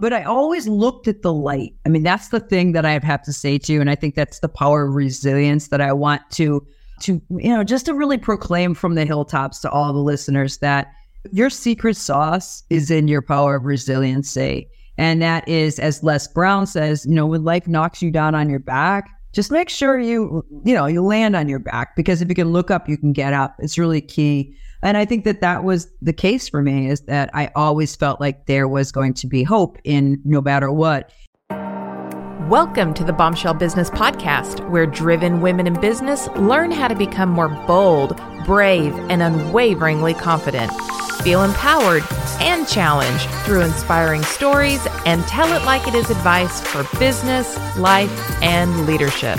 But I always looked at the light. I mean, that's the thing that I have to say to you. And I think that's the power of resilience that I want to, to, you know, just to really proclaim from the hilltops to all the listeners that your secret sauce is in your power of resiliency. And that is, as Les Brown says, you know, when life knocks you down on your back, just make sure you, you know, you land on your back because if you can look up, you can get up. It's really key. And I think that that was the case for me is that I always felt like there was going to be hope in no matter what. Welcome to the Bombshell Business Podcast, where driven women in business learn how to become more bold, brave, and unwaveringly confident. Feel empowered and challenged through inspiring stories and tell it like it is advice for business, life, and leadership.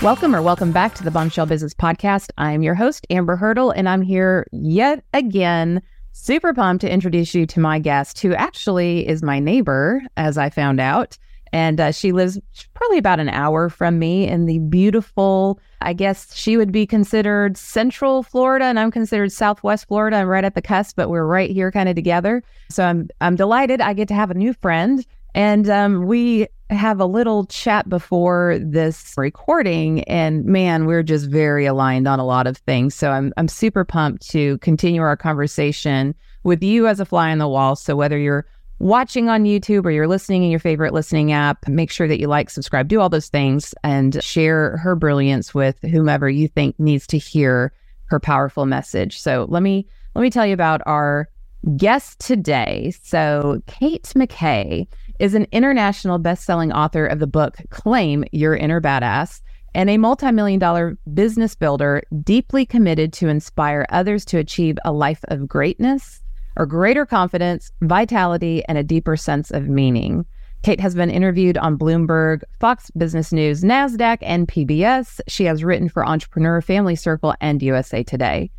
Welcome or welcome back to the Bombshell Business Podcast. I'm your host, Amber Hurdle, and I'm here yet again. Super pumped to introduce you to my guest, who actually is my neighbor, as I found out. And uh, she lives probably about an hour from me in the beautiful, I guess she would be considered central Florida, and I'm considered southwest Florida. I'm right at the cusp, but we're right here kind of together. So I'm I'm delighted I get to have a new friend. And um, we have a little chat before this recording, and man, we're just very aligned on a lot of things. So I'm I'm super pumped to continue our conversation with you as a fly on the wall. So whether you're watching on YouTube or you're listening in your favorite listening app, make sure that you like, subscribe, do all those things and share her brilliance with whomever you think needs to hear her powerful message. So let me let me tell you about our guest today. So Kate McKay is an international best-selling author of the book Claim Your Inner Badass and a multi-million dollar business builder deeply committed to inspire others to achieve a life of greatness or greater confidence, vitality, and a deeper sense of meaning. Kate has been interviewed on Bloomberg, Fox Business News, NASDAQ, and PBS. She has written for Entrepreneur, Family Circle, and USA Today.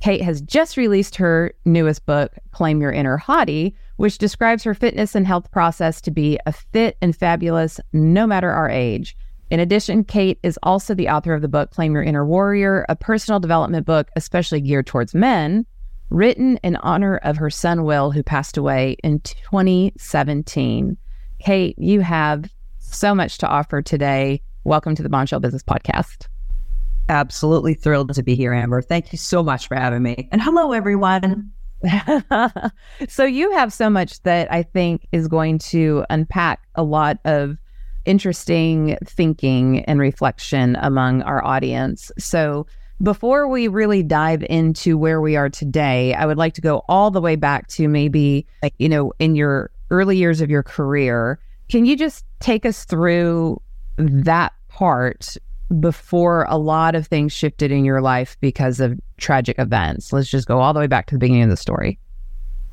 Kate has just released her newest book, Claim Your Inner Hottie, which describes her fitness and health process to be a fit and fabulous no matter our age. In addition, Kate is also the author of the book Claim Your Inner Warrior, a personal development book especially geared towards men written in honor of her son, Will, who passed away in 2017. Kate, you have so much to offer today. Welcome to the Bombshell Business Podcast. Absolutely thrilled to be here, Amber. Thank you so much for having me. And hello, everyone. so, you have so much that I think is going to unpack a lot of interesting thinking and reflection among our audience. So, before we really dive into where we are today, I would like to go all the way back to maybe, like, you know, in your early years of your career. Can you just take us through that part before a lot of things shifted in your life because of tragic events? Let's just go all the way back to the beginning of the story.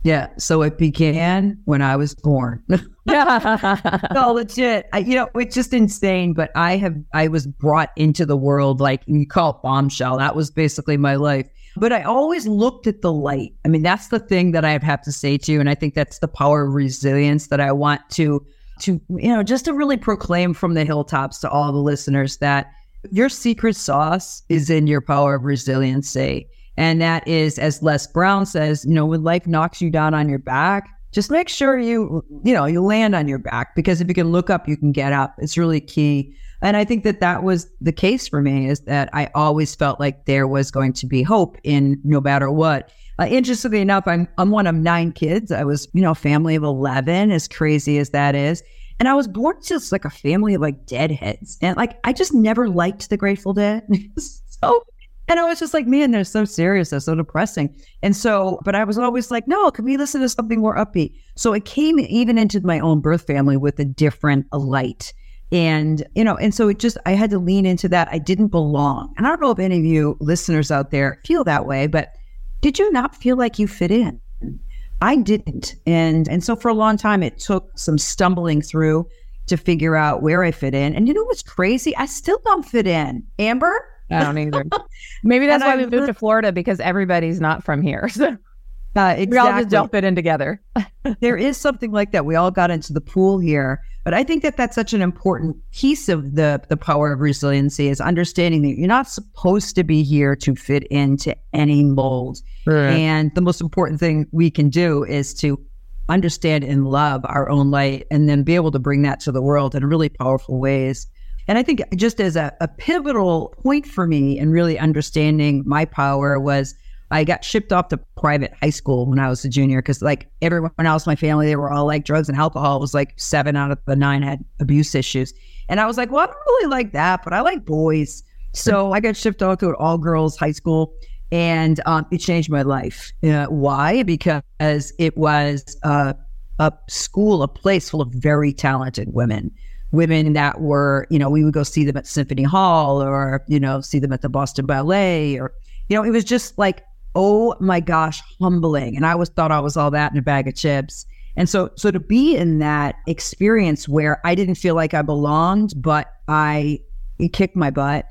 Yeah. So it began when I was born. no, legit. I, you know, it's just insane. But I have, I was brought into the world like you call it bombshell. That was basically my life. But I always looked at the light. I mean, that's the thing that I have to say to you. And I think that's the power of resilience that I want to, to, you know, just to really proclaim from the hilltops to all the listeners that your secret sauce is in your power of resiliency. And that is, as Les Brown says, you know, when life knocks you down on your back, just make sure you, you know, you land on your back because if you can look up, you can get up. It's really key. And I think that that was the case for me is that I always felt like there was going to be hope in no matter what. Uh, interestingly enough, I'm, I'm one of nine kids. I was, you know, family of 11, as crazy as that is. And I was born just like a family of like deadheads. And like, I just never liked the Grateful Dead. so and I was just like, man, they're so serious. They're so depressing. And so, but I was always like, no, can we listen to something more upbeat? So it came even into my own birth family with a different light. And, you know, and so it just, I had to lean into that. I didn't belong. And I don't know if any of you listeners out there feel that way, but did you not feel like you fit in? I didn't. And, and so for a long time, it took some stumbling through to figure out where I fit in. And you know what's crazy? I still don't fit in. Amber? I don't either. Maybe that's and why I, we moved to Florida because everybody's not from here. So uh, exactly. we all just don't fit in together. there is something like that. We all got into the pool here, but I think that that's such an important piece of the the power of resiliency is understanding that you're not supposed to be here to fit into any mold. Right. And the most important thing we can do is to understand and love our own light and then be able to bring that to the world in really powerful ways. And I think just as a, a pivotal point for me in really understanding my power was I got shipped off to private high school when I was a junior because, like everyone else in my family, they were all like drugs and alcohol. It was like seven out of the nine had abuse issues. And I was like, well, I don't really like that, but I like boys. So I got shipped off to an all girls high school and um, it changed my life. Uh, why? Because it was uh, a school, a place full of very talented women women that were, you know, we would go see them at Symphony Hall or, you know, see them at the Boston Ballet or, you know, it was just like oh my gosh, humbling. And I always thought I was all that in a bag of chips. And so, so to be in that experience where I didn't feel like I belonged, but I kicked my butt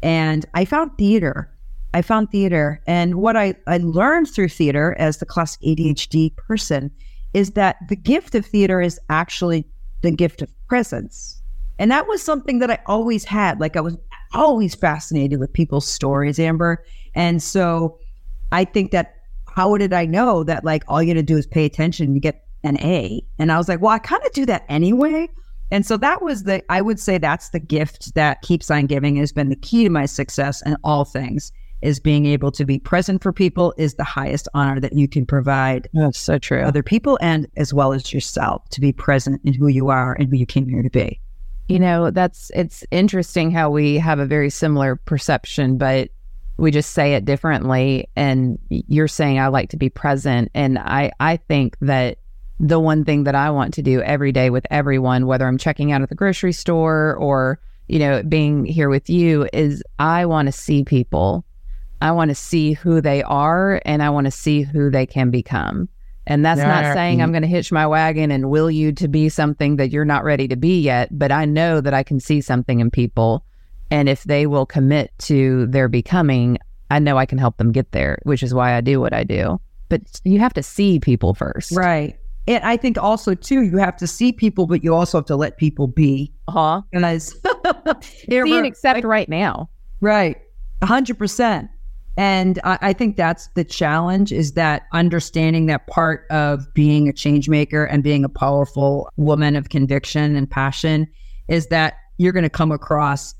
and I found theater. I found theater. And what I, I learned through theater as the classic ADHD person is that the gift of theater is actually the gift of presence. And that was something that I always had. Like I was always fascinated with people's stories, Amber. And so I think that how did I know that like all you got to do is pay attention, you get an A? And I was like, well, I kind of do that anyway. And so that was the, I would say that's the gift that Keeps on Giving has been the key to my success in all things is being able to be present for people is the highest honor that you can provide. That's so true. Other people and as well as yourself to be present in who you are and who you came here to be. You know, that's, it's interesting how we have a very similar perception, but we just say it differently. And you're saying i like to be present. And i i think that the one thing that i want to do every day with everyone whether i'm checking out at the grocery store or you know being here with you is i want to see people. I want to see who they are and i want to see who they can become. And that's not saying I'm going to hitch my wagon and will you to be something that you're not ready to be yet, but I know that I can see something in people and if they will commit to their becoming, I know I can help them get there, which is why I do what I do. But you have to see people first. Right. And I think also too, you have to see people, but you also have to let people be. Uh-huh. And I see and accept like, right now. Right. A hundred percent. And I, I, think that's the challenge is that understanding that part of being a change maker and being a powerful woman of conviction and passion is that you're going to come across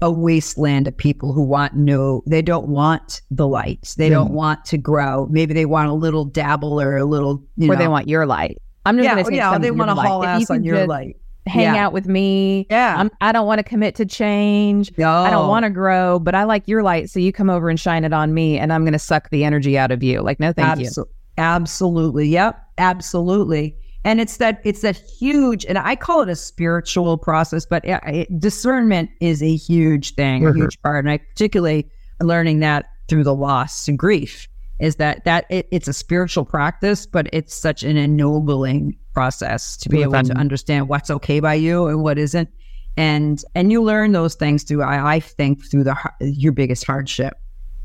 a wasteland of people who want no, they don't want the light. They don't mm-hmm. want to grow. Maybe they want a little dabble or a little, you or know. they want your light. I'm just yeah, going to say, yeah, they want to haul ass on your light. Hang yeah. out with me. Yeah. I'm, I do not want to commit to change. No. I don't want to grow, but I like your light. So you come over and shine it on me, and I'm going to suck the energy out of you. Like, no, thank Absol- you. Absolutely. Yep. Absolutely and it's that it's that huge and i call it a spiritual process but it, discernment is a huge thing mm-hmm. a huge part and i particularly learning that through the loss and grief is that that it, it's a spiritual practice but it's such an ennobling process to be able to understand what's okay by you and what isn't. And and you learn those things through i, I think through the your biggest hardship.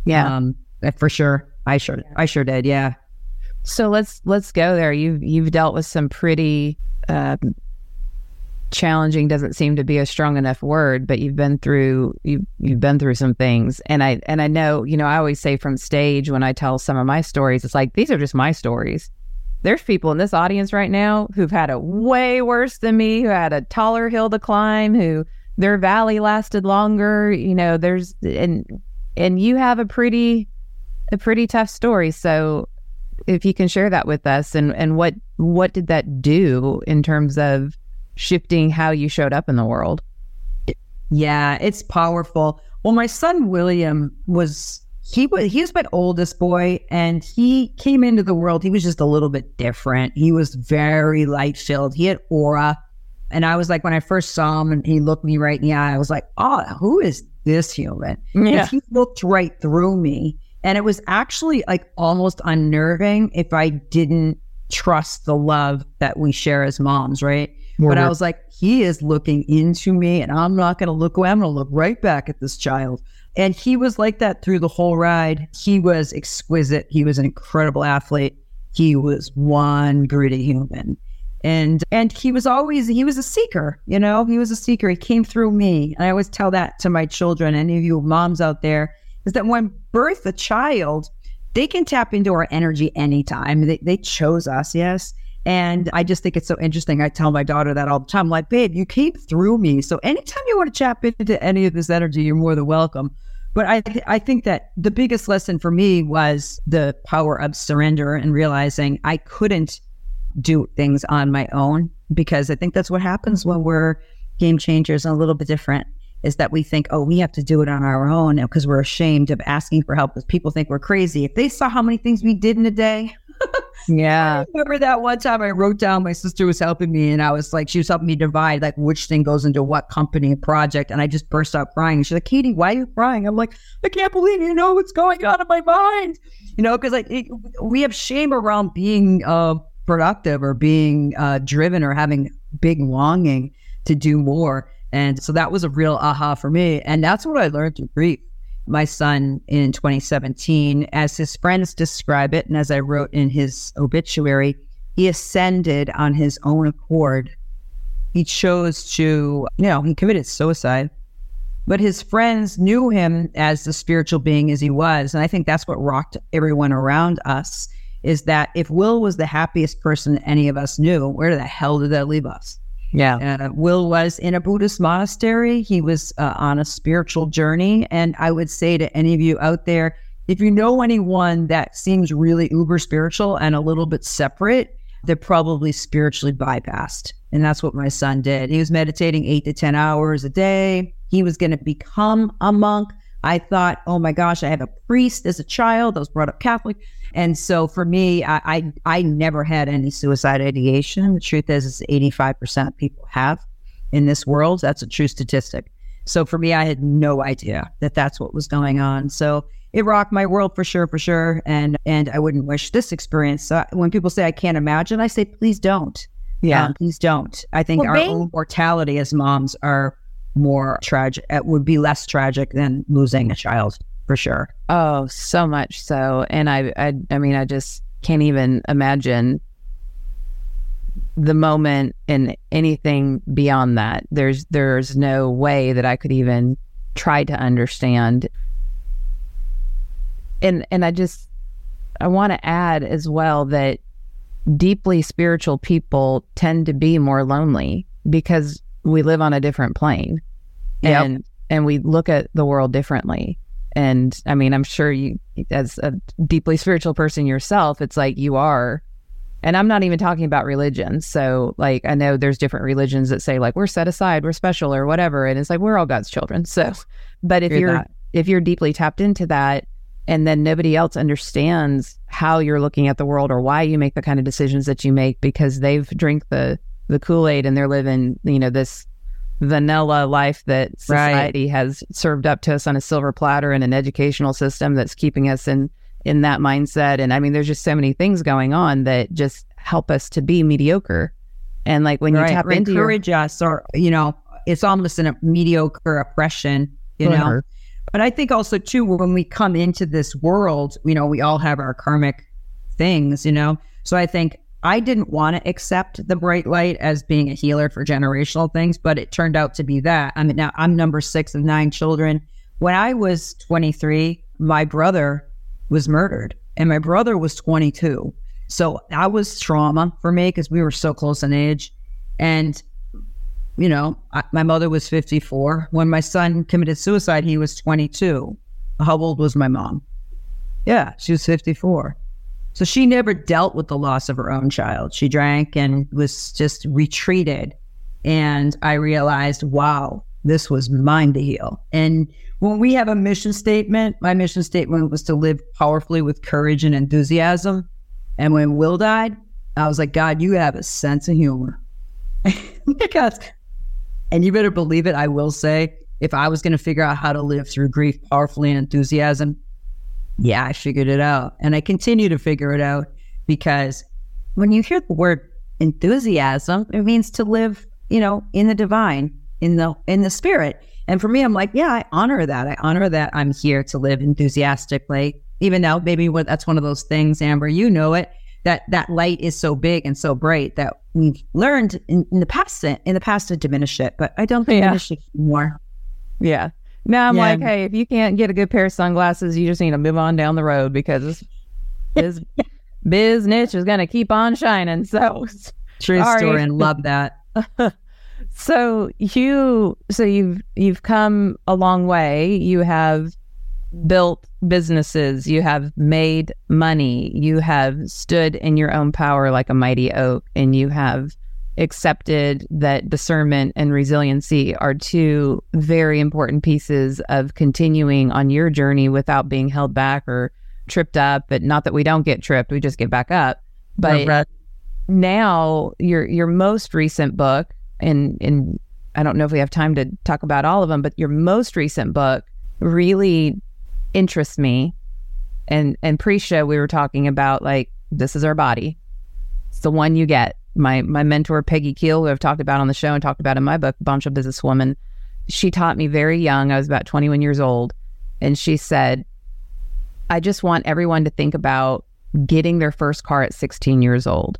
Yeah. Um for sure. I sure i sure did yeah so let's let's go there. You've you've dealt with some pretty uh, challenging. Doesn't seem to be a strong enough word, but you've been through you you've been through some things. And I and I know you know I always say from stage when I tell some of my stories, it's like these are just my stories. There's people in this audience right now who've had it way worse than me, who had a taller hill to climb, who their valley lasted longer. You know, there's and and you have a pretty a pretty tough story. So if you can share that with us and and what what did that do in terms of shifting how you showed up in the world? Yeah it's powerful. Well my son william was he was he was my oldest boy and he came into the world he was just a little bit different. He was very light filled he had aura. And i was like when i first saw him and he looked me right in the eye i was like oh who is this human? Yeah. he looked right through me and it was actually like almost unnerving if I didn't trust the love that we share as moms, right? More but I was like, he is looking into me and I'm not going to look away. I'm going to look right back at this child. And he was like that through the whole ride. He was exquisite. He was an incredible athlete. He was one gritty human. And and he was always he was a seeker, you know, he was a seeker. He came through me. And I always tell that to my children, any of you moms out there, is that when birth a child, they can tap into our energy anytime. They, they chose us, yes. And I just think it's so interesting. I tell my daughter that all the time. I'm like, babe, you came through me. So anytime you want to tap into any of this energy, you're more than welcome. But I, th- I think that the biggest lesson for me was the power of surrender and realizing I couldn't do things on my own because I think that's what happens when we're game changers and a little bit different is that we think, oh, we have to do it on our own because we're ashamed of asking for help because people think we're crazy. If they saw how many things we did in a day, yeah. I remember that one time I wrote down my sister was helping me and I was like, she was helping me divide like which thing goes into what company and project. And I just burst out crying. She's like, Katie, why are you crying? I'm like, I can't believe you know what's going on in my mind. You know, because like it, we have shame around being uh, productive or being uh, driven or having big longing to do more. And so that was a real aha for me. And that's what I learned through grief my son in 2017. As his friends describe it, and as I wrote in his obituary, he ascended on his own accord. He chose to, you know, he committed suicide. But his friends knew him as the spiritual being as he was. And I think that's what rocked everyone around us is that if Will was the happiest person any of us knew, where the hell did that leave us? Yeah. Uh, Will was in a Buddhist monastery. He was uh, on a spiritual journey. And I would say to any of you out there, if you know anyone that seems really uber spiritual and a little bit separate, they're probably spiritually bypassed. And that's what my son did. He was meditating eight to 10 hours a day. He was going to become a monk. I thought, oh my gosh, I have a priest as a child. I was brought up Catholic. And so for me, I, I, I never had any suicide ideation. The truth is, is 85% of people have in this world. That's a true statistic. So for me, I had no idea that that's what was going on. So it rocked my world for sure, for sure. And and I wouldn't wish this experience. So when people say I can't imagine, I say please don't. Yeah, um, please don't. I think well, our being- own mortality as moms are more tragic. It would be less tragic than losing a child for sure. Oh, so much so. And I, I, I mean, I just can't even imagine the moment and anything beyond that. There's, there's no way that I could even try to understand. And, and I just, I want to add as well that deeply spiritual people tend to be more lonely because we live on a different plane yep. and and we look at the world differently and I mean, I'm sure you, as a deeply spiritual person yourself, it's like you are. And I'm not even talking about religion. So, like, I know there's different religions that say, like, we're set aside, we're special, or whatever. And it's like, we're all God's children. So, but if you're, if you're deeply tapped into that, and then nobody else understands how you're looking at the world or why you make the kind of decisions that you make because they've drank the the Kool-Aid and they're living, you know, this vanilla life that society right. has served up to us on a silver platter and an educational system that's keeping us in in that mindset. And i mean there's just so many things going on that just help us to be mediocre. And like when right. you tap or into encourage your, us or you know it's almost a mediocre oppression you know? But i think also too when we come into this world you know we all have our karmic things you know? So i think I didn't want to accept the bright light as being a healer for generational things, but it turned out to be that. I mean, now I'm number six of nine children. When I was 23, my brother was murdered, and my brother was 22. So that was trauma for me because we were so close in age. And, you know, I, my mother was 54. When my son committed suicide, he was 22. How old was my mom? Yeah, she was 54. So she never dealt with the loss of her own child. She drank and was just retreated. And I realized, wow, this was mine to heal. And when we have a mission statement, my mission statement was to live powerfully with courage and enthusiasm. And when Will died, I was like, God, you have a sense of humor. because, and you better believe it, I will say, if I was going to figure out how to live through grief powerfully and enthusiasm, yeah, I figured it out. And I continue to figure it out because when you hear the word enthusiasm, it means to live, you know, in the divine, in the in the spirit. And for me, I'm like, yeah, I honor that. I honor that I'm here to live enthusiastically, even though maybe what, that's one of those things, Amber, you know it, that that light is so big and so bright that we've learned in, in the past in the past to diminish it, but I don't diminish yeah. it more. Yeah. Now I'm yeah. like, hey, if you can't get a good pair of sunglasses, you just need to move on down the road because it's business is going to keep on shining. So true sorry. story and love that. so you so you've you've come a long way. You have built businesses, you have made money, you have stood in your own power like a mighty oak, and you have accepted that discernment and resiliency are two very important pieces of continuing on your journey without being held back or tripped up. But not that we don't get tripped, we just get back up. But right. now your your most recent book, and and I don't know if we have time to talk about all of them, but your most recent book really interests me. And and pre-show we were talking about like this is our body. It's the one you get. My my mentor Peggy Keel, who I've talked about on the show and talked about in my book, Bombshell Businesswoman, she taught me very young. I was about 21 years old, and she said, "I just want everyone to think about getting their first car at 16 years old,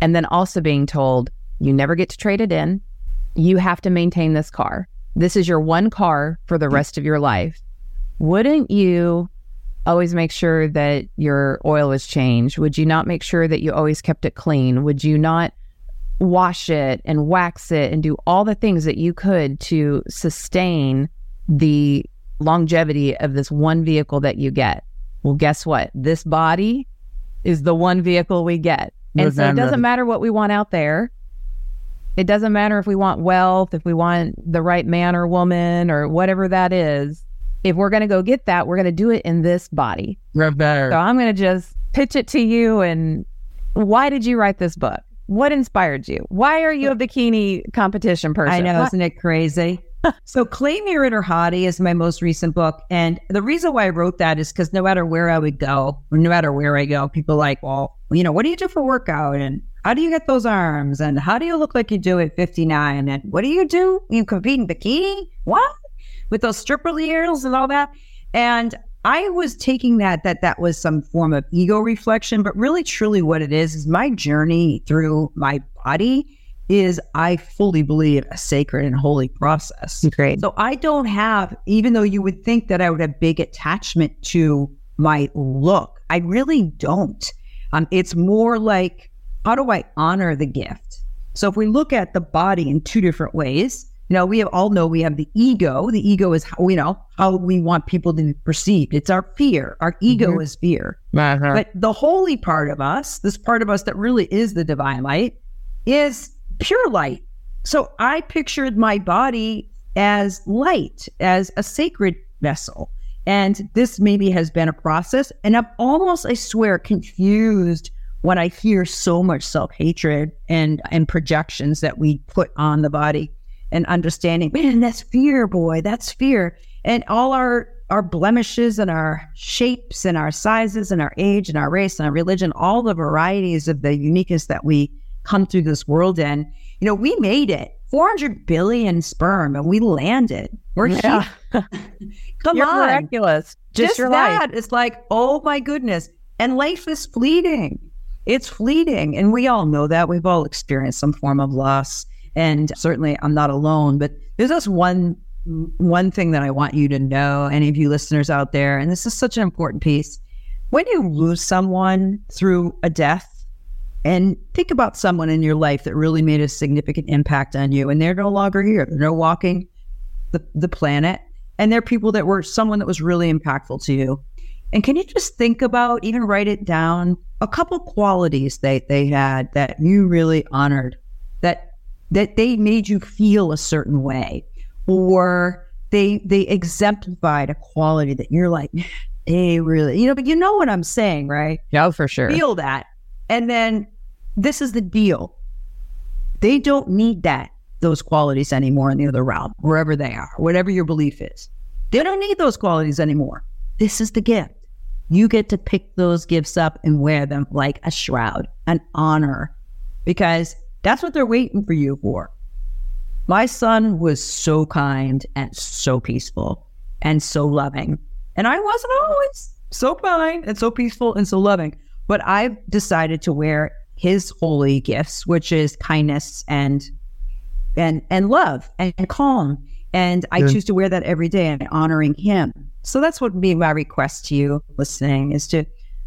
and then also being told you never get to trade it in. You have to maintain this car. This is your one car for the rest of your life wouldn't you always make sure that your oil is changed? Would you not make sure that you always kept it clean? Would you not wash it and wax it and do all the things that you could to sustain the longevity of this one vehicle that you get? Well, guess what? This body is the one vehicle we get. And so it doesn't matter what we want out there. It doesn't matter if we want wealth, if we want the right man or woman or whatever that is if we're going to go get that, we're going to do it in this body. Right there. So I'm going to just pitch it to you. And why did you write this book? What inspired you? Why are you a bikini competition person? I know, what? isn't it crazy? so Claim Your Inner Hottie is my most recent book. And the reason why I wrote that is because no matter where I would go, or no matter where I go, people like, well, you know, what do you do for workout? And how do you get those arms? And how do you look like you do at 59? And what do you do? You compete in bikini? What? With those stripper ears and all that. And I was taking that that that was some form of ego reflection, but really truly what it is is my journey through my body is I fully believe a sacred and holy process. Great. So I don't have, even though you would think that I would have big attachment to my look, I really don't. Um, it's more like how do I honor the gift? So if we look at the body in two different ways, you know, we have, all know we have the ego. The ego is how, you know, how we want people to be perceived. It's our fear. Our ego mm-hmm. is fear. Uh-huh. But the holy part of us, this part of us that really is the divine light, is pure light. So I pictured my body as light, as a sacred vessel. And this maybe has been a process. And I'm almost, I swear, confused when I hear so much self hatred and, and projections that we put on the body and understanding, man, that's fear, boy, that's fear. And all our our blemishes and our shapes and our sizes and our age and our race and our religion, all the varieties of the uniqueness that we come through this world in, you know, we made it. 400 billion sperm and we landed. We're yeah. here. Come You're on. miraculous. Just, Just that. Life. It's like, oh my goodness. And life is fleeting. It's fleeting. And we all know that. We've all experienced some form of loss. And certainly I'm not alone, but there's just one one thing that I want you to know, any of you listeners out there, and this is such an important piece. When you lose someone through a death, and think about someone in your life that really made a significant impact on you, and they're no longer here, they're no walking the, the planet, and they're people that were someone that was really impactful to you. And can you just think about, even write it down, a couple qualities they, they had that you really honored, that they made you feel a certain way or they they exemplified a quality that you're like they really you know but you know what i'm saying right? Yeah for sure. Feel that. And then this is the deal. They don't need that those qualities anymore in the other realm wherever they are whatever your belief is. They don't need those qualities anymore. This is the gift. You get to pick those gifts up and wear them like a shroud an honor. Because that's what they're waiting for you for. My son was so kind and so peaceful and so loving. And I wasn't always so kind and so peaceful and so loving. But I've decided to wear his holy gifts, which is kindness and and and love and, and calm. And I yeah. choose to wear that every day and honoring him. So that's what be my request to you listening is to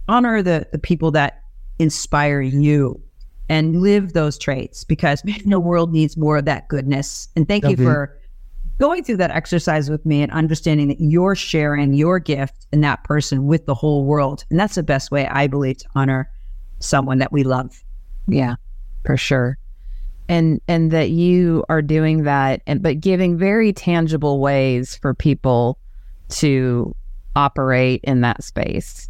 honor the the people that inspire you and live those traits because the world needs more of that goodness. And thank you for going through that exercise with me and understanding that you're sharing your gift and that person with the whole world. And that's the best way I believe to honor someone that we love. Yeah, for sure. And and that you are doing that and but giving very tangible ways for people to operate in that space.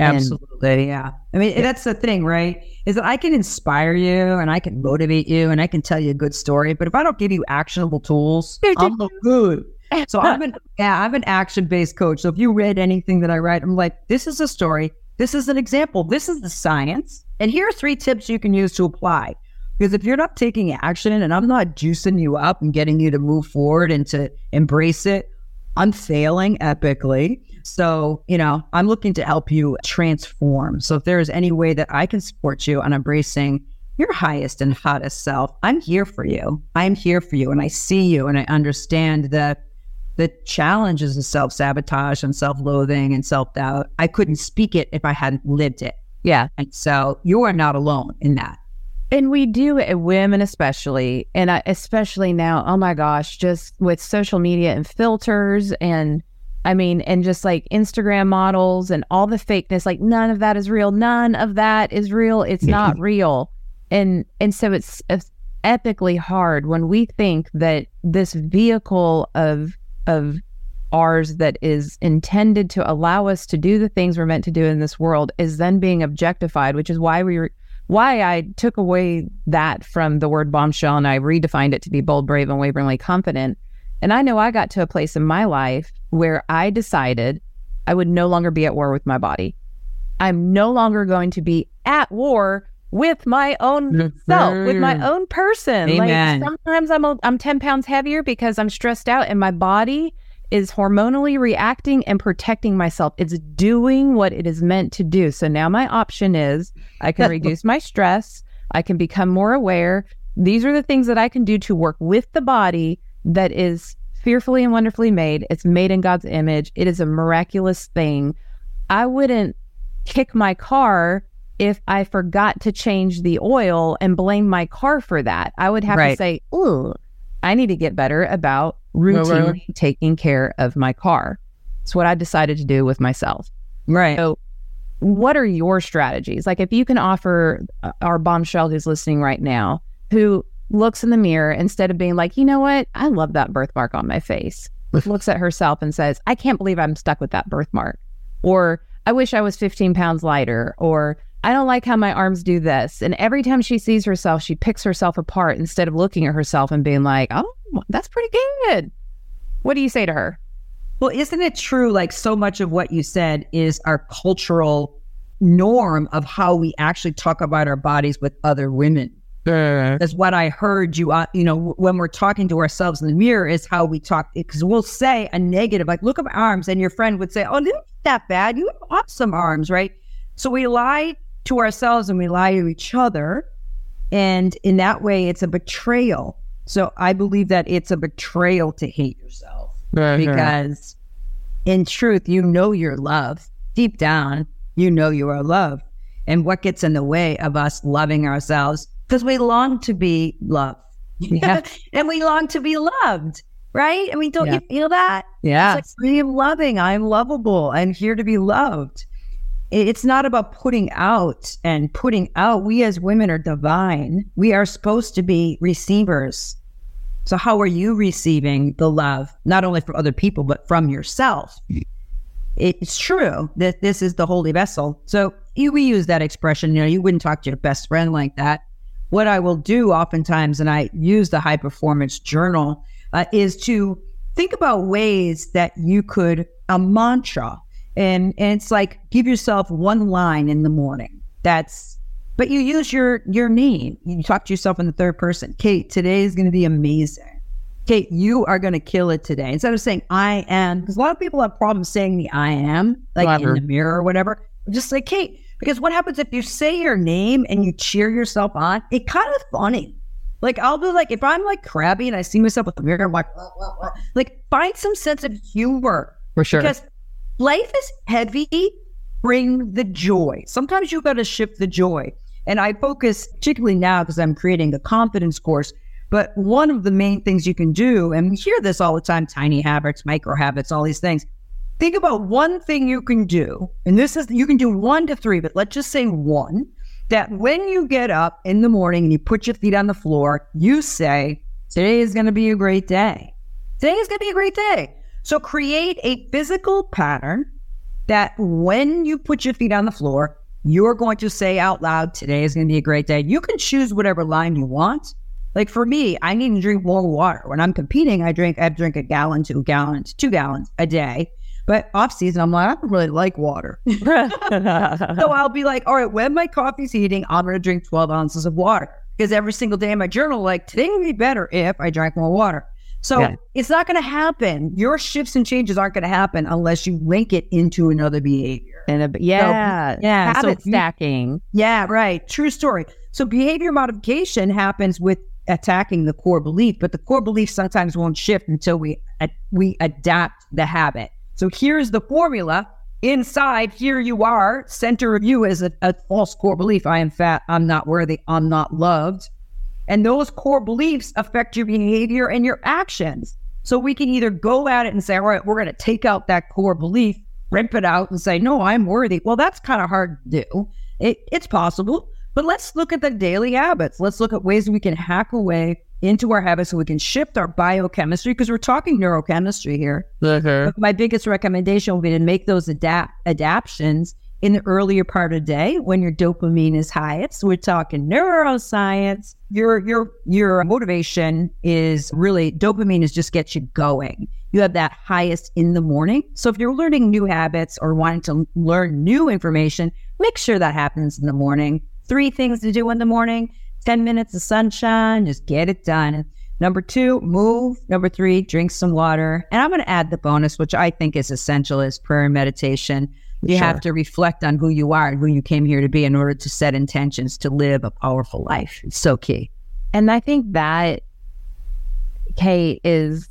Absolutely. And, yeah. I mean, yeah. that's the thing, right? Is that I can inspire you and I can motivate you and I can tell you a good story, but if I don't give you actionable tools, I'm no good. So I'm an yeah, I'm an action based coach. So if you read anything that I write, I'm like, this is a story, this is an example, this is the science, and here are three tips you can use to apply. Because if you're not taking action and I'm not juicing you up and getting you to move forward and to embrace it, I'm failing epically. So, you know, I'm looking to help you transform. So, if there is any way that I can support you on embracing your highest and hottest self, I'm here for you. I'm here for you. And I see you and I understand the the challenges of self sabotage and self loathing and self doubt. I couldn't speak it if I hadn't lived it. Yeah. And so you are not alone in that. And we do it, women especially, and especially now. Oh my gosh, just with social media and filters, and I mean, and just like Instagram models and all the fakeness. Like none of that is real. None of that is real. It's mm-hmm. not real. And and so it's, it's epically hard when we think that this vehicle of of ours that is intended to allow us to do the things we're meant to do in this world is then being objectified, which is why we were why I took away that from the word bombshell and I redefined it to be bold, brave, and waveringly confident. And I know I got to a place in my life where I decided I would no longer be at war with my body. I'm no longer going to be at war with my own mm-hmm. self, with my own person. Amen. Like sometimes I'm a, I'm 10 pounds heavier because I'm stressed out and my body is hormonally reacting and protecting myself. It's doing what it is meant to do. So now my option is I can reduce my stress, I can become more aware. These are the things that I can do to work with the body that is fearfully and wonderfully made. It's made in God's image. It is a miraculous thing. I wouldn't kick my car if I forgot to change the oil and blame my car for that. I would have right. to say, "Ooh, I need to get better about routinely taking care of my car. It's what I decided to do with myself. Right. So, what are your strategies? Like, if you can offer uh, our bombshell who's listening right now, who looks in the mirror instead of being like, you know what? I love that birthmark on my face, looks at herself and says, I can't believe I'm stuck with that birthmark. Or, I wish I was 15 pounds lighter. Or, I don't like how my arms do this. And every time she sees herself, she picks herself apart instead of looking at herself and being like, oh, that's pretty good. What do you say to her? Well, isn't it true? Like so much of what you said is our cultural norm of how we actually talk about our bodies with other women. That's what I heard you, uh, you know, when we're talking to ourselves in the mirror is how we talk. Because we'll say a negative, like, look at my arms. And your friend would say, oh, they're not that bad. You have awesome arms, right? So we lie to ourselves and we lie to each other. And in that way, it's a betrayal so I believe that it's a betrayal to hate yourself because in truth, you know you're loved. Deep down, you know you are loved. And what gets in the way of us loving ourselves? Because we long to be loved. Yeah. and we long to be loved, right? I mean, don't yeah. you feel that? Yeah. Like, I am loving. I'm lovable. I'm here to be loved. It's not about putting out and putting out. We as women are divine. We are supposed to be receivers so, how are you receiving the love, not only from other people, but from yourself? It's true that this is the holy vessel. So, you, we use that expression. You know, you wouldn't talk to your best friend like that. What I will do oftentimes, and I use the high performance journal, uh, is to think about ways that you could a mantra, and and it's like give yourself one line in the morning. That's but you use your your name. You talk to yourself in the third person. Kate, today is going to be amazing. Kate, you are going to kill it today. Instead of saying I am, because a lot of people have problems saying the I am, like in the mirror or whatever. Just say Kate, because what happens if you say your name and you cheer yourself on? It kind of funny. Like I'll be like, if I'm like crabby and I see myself with the mirror, I'm like, like find some sense of humor. For sure. Because life is heavy bring the joy. Sometimes you got to shift the joy. And I focus particularly now because I'm creating a confidence course. But one of the main things you can do, and we hear this all the time tiny habits, micro habits, all these things. Think about one thing you can do. And this is, you can do one to three, but let's just say one that when you get up in the morning and you put your feet on the floor, you say, Today is going to be a great day. Today is going to be a great day. So create a physical pattern that when you put your feet on the floor, you're going to say out loud, Today is going to be a great day. You can choose whatever line you want. Like for me, I need to drink more water. When I'm competing, I drink I drink a gallon to a gallon to two gallons a day. But off season, I'm like, I don't really like water. so I'll be like, all right, when my coffee's heating, I'm going to drink 12 ounces of water. Because every single day in my journal, like, today would be better if I drank more water. So yeah. it's not going to happen. Your shifts and changes aren't going to happen unless you link it into another behavior. And a, yeah, so, yeah, habit so, stacking. Yeah, right. True story. So behavior modification happens with attacking the core belief, but the core belief sometimes won't shift until we uh, we adapt the habit. So here's the formula. Inside, here you are. Center of you is a, a false core belief. I am fat. I'm not worthy. I'm not loved. And those core beliefs affect your behavior and your actions. So we can either go at it and say, all right, we're going to take out that core belief, rip it out, and say, no, I'm worthy. Well, that's kind of hard to do. It, it's possible. But let's look at the daily habits. Let's look at ways we can hack away into our habits so we can shift our biochemistry because we're talking neurochemistry here. Uh-huh. My biggest recommendation will be to make those adapt adaptations in the earlier part of the day when your dopamine is highest. We're talking neuroscience. Your your your motivation is really dopamine is just gets you going. You have that highest in the morning. So if you're learning new habits or wanting to learn new information, make sure that happens in the morning. Three things to do in the morning 10 minutes of sunshine, just get it done. Number two, move. Number three, drink some water. And I'm going to add the bonus, which I think is essential, is prayer and meditation. You sure. have to reflect on who you are and who you came here to be in order to set intentions to live a powerful life. It's so key. And I think that, Kate, is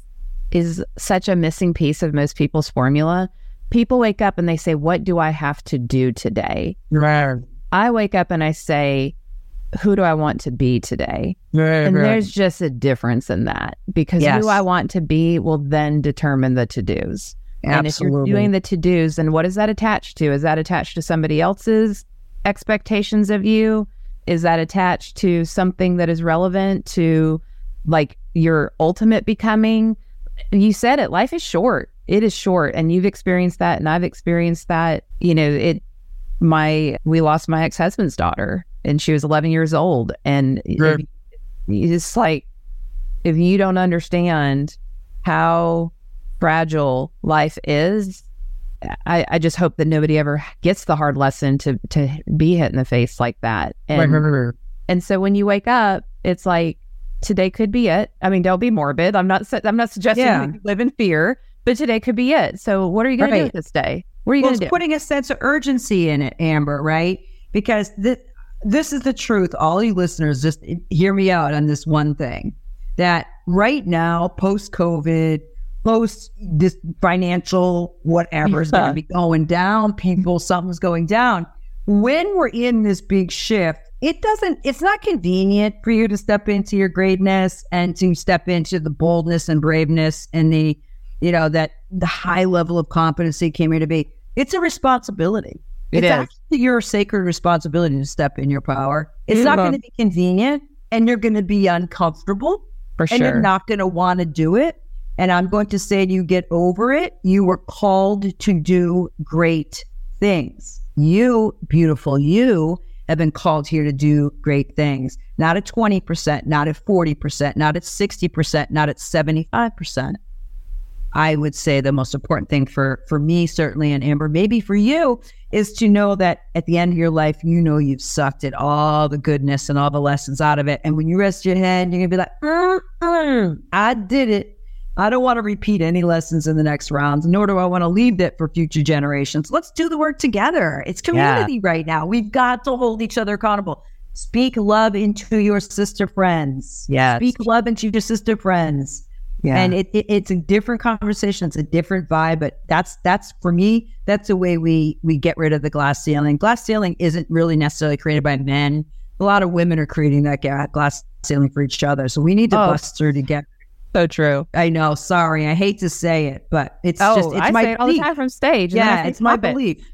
is such a missing piece of most people's formula. People wake up and they say, What do I have to do today? Right. I wake up and I say, who do I want to be today? And there's just a difference in that because yes. who I want to be will then determine the to dos. And if you're doing the to dos, then what is that attached to? Is that attached to somebody else's expectations of you? Is that attached to something that is relevant to like your ultimate becoming? You said it, life is short. It is short. And you've experienced that. And I've experienced that. You know, it, my, we lost my ex husband's daughter and she was 11 years old. And right. it's like, if you don't understand how fragile life is, I, I just hope that nobody ever gets the hard lesson to to be hit in the face like that. And, right, right, and so when you wake up, it's like today could be it. I mean, don't be morbid. I'm not I'm not suggesting yeah. you live in fear, but today could be it. So what are you going to do with this day? What are you well, going to do? Putting a sense of urgency in it, Amber. Right? Because this this is the truth. All you listeners, just hear me out on this one thing that right now, post COVID, post this financial whatever is going to be going down, people, something's going down. When we're in this big shift, it doesn't, it's not convenient for you to step into your greatness and to step into the boldness and braveness and the, you know, that the high level of competency came here to be. It's a responsibility. It it's is. your sacred responsibility to step in your power. It's not going to mm-hmm. be convenient and you're going to be uncomfortable. For sure. And you're not going to want to do it. And I'm going to say to you, get over it. You were called to do great things. You, beautiful you, have been called here to do great things. Not at 20%, not at 40%, not at 60%, not at 75%. I would say the most important thing for for me certainly and Amber maybe for you is to know that at the end of your life you know you've sucked it all the goodness and all the lessons out of it. And when you rest your head you're gonna be like mm, mm, I did it. I don't want to repeat any lessons in the next rounds, nor do I want to leave it for future generations. Let's do the work together. It's community yeah. right now. We've got to hold each other accountable. Speak love into your sister friends. Yeah speak love into your sister friends Yeah. And it, it, it's a different conversation. It's a different vibe, but that's that's for me. That's the way we we get rid of the glass ceiling. Glass ceiling isn't really necessarily created by men. A lot of women are creating that glass ceiling for each other. So we need to oh, bust through together. So true. I know. Sorry, I hate to say it, but it's oh, just it's I my say it all the time from stage. Yeah, it's my belief.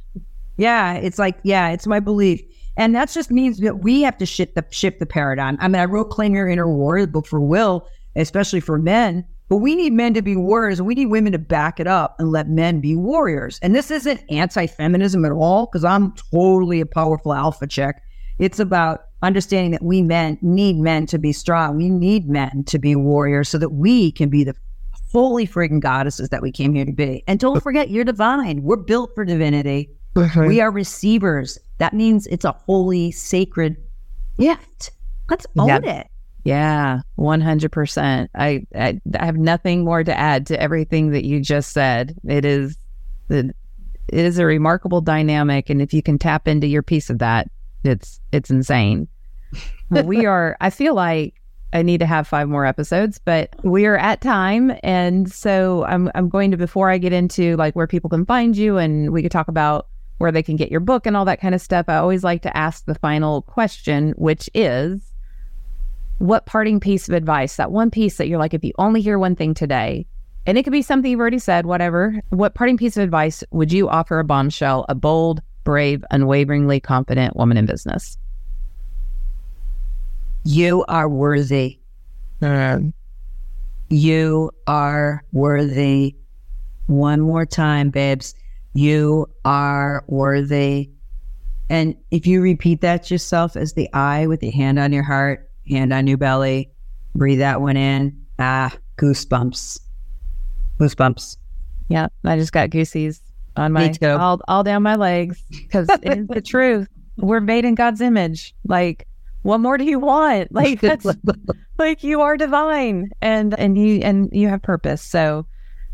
Yeah, it's like yeah, it's my belief. And that just means that we have to shift the shift the paradigm. I mean, I wrote Claim Your Inner Warrior book for Will, especially for men, but we need men to be warriors. We need women to back it up and let men be warriors. And this isn't anti-feminism at all, because I'm totally a powerful alpha chick. It's about understanding that we men need men to be strong. We need men to be warriors so that we can be the fully friggin' goddesses that we came here to be. And don't forget, you're divine. We're built for divinity. We are receivers. That means it's a holy, sacred gift. Let's own yep. it. Yeah, 100%. I, I, I have nothing more to add to everything that you just said. It is the it is a remarkable dynamic and if you can tap into your piece of that, it's it's insane. we are I feel like I need to have five more episodes, but we are at time and so I'm I'm going to before I get into like where people can find you and we could talk about where they can get your book and all that kind of stuff, I always like to ask the final question, which is what parting piece of advice, that one piece that you're like, if you only hear one thing today, and it could be something you've already said, whatever, what parting piece of advice would you offer a bombshell, a bold, brave, unwaveringly confident woman in business? You are worthy. Um, you are worthy. One more time, babes. You are worthy. And if you repeat that yourself as the I with your hand on your heart, hand on your belly, breathe that one in. Ah, goosebumps. Goosebumps. Yeah, I just got goosies on my all all down my legs because it's the truth. We're made in God's image. Like, what more do you want? Like, that's like you are divine, and and you and you have purpose. So,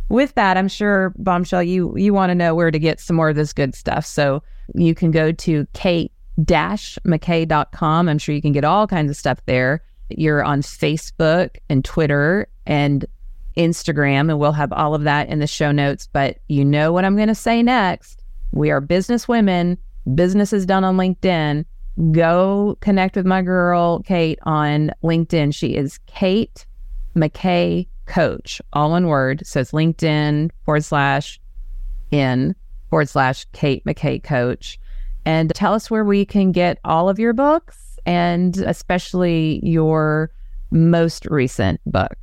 with that, I'm sure Bombshell, you you want to know where to get some more of this good stuff. So you can go to Kate mckay.com. I'm sure you can get all kinds of stuff there. You're on Facebook and Twitter and Instagram, and we'll have all of that in the show notes. But you know what I'm going to say next. We are business women. Business is done on LinkedIn. Go connect with my girl, Kate, on LinkedIn. She is Kate McKay coach, all one word. So it's LinkedIn forward slash in forward slash Kate McKay coach. And tell us where we can get all of your books and especially your most recent book.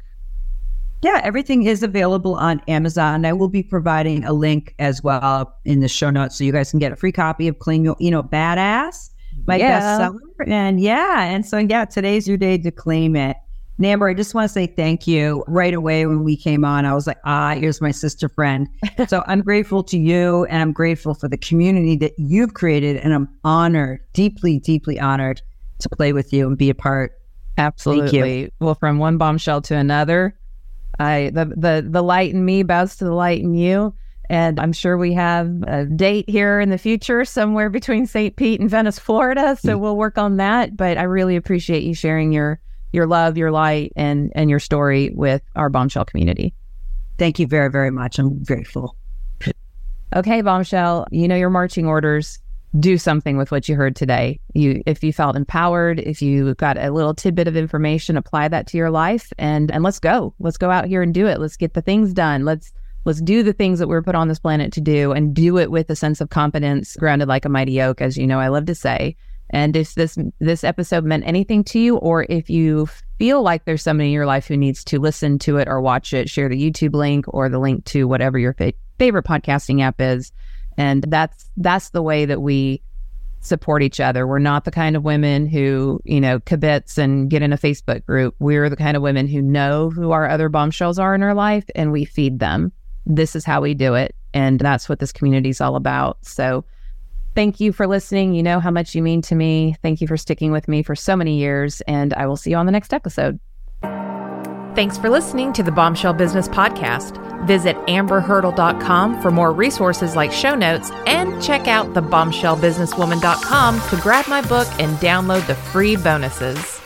Yeah, everything is available on Amazon. I will be providing a link as well in the show notes so you guys can get a free copy of Claim Your, you know, Badass, my yeah. bestseller. And yeah, and so yeah, today's your day to claim it. Amber, I just want to say thank you. Right away when we came on, I was like, ah, here's my sister friend. so I'm grateful to you and I'm grateful for the community that you've created. And I'm honored, deeply, deeply honored to play with you and be a part. Absolutely. Well, from one bombshell to another, I the the the light in me bows to the light in you. And I'm sure we have a date here in the future somewhere between St. Pete and Venice, Florida. So mm. we'll work on that. But I really appreciate you sharing your your love, your light, and and your story with our bombshell community. Thank you very, very much. I'm grateful. Okay, bombshell, you know your marching orders. Do something with what you heard today. You if you felt empowered, if you got a little tidbit of information, apply that to your life and and let's go. Let's go out here and do it. Let's get the things done. Let's let's do the things that we're put on this planet to do and do it with a sense of confidence grounded like a mighty oak as you know I love to say and if this this episode meant anything to you, or if you feel like there's somebody in your life who needs to listen to it or watch it, share the YouTube link or the link to whatever your fa- favorite podcasting app is. And that's that's the way that we support each other. We're not the kind of women who, you know, kibitz and get in a Facebook group. We're the kind of women who know who our other bombshells are in our life and we feed them. This is how we do it. And that's what this community is all about. So Thank you for listening. You know how much you mean to me. Thank you for sticking with me for so many years, and I will see you on the next episode. Thanks for listening to the Bombshell Business Podcast. Visit amberhurdle.com for more resources like show notes and check out thebombshellbusinesswoman.com to grab my book and download the free bonuses.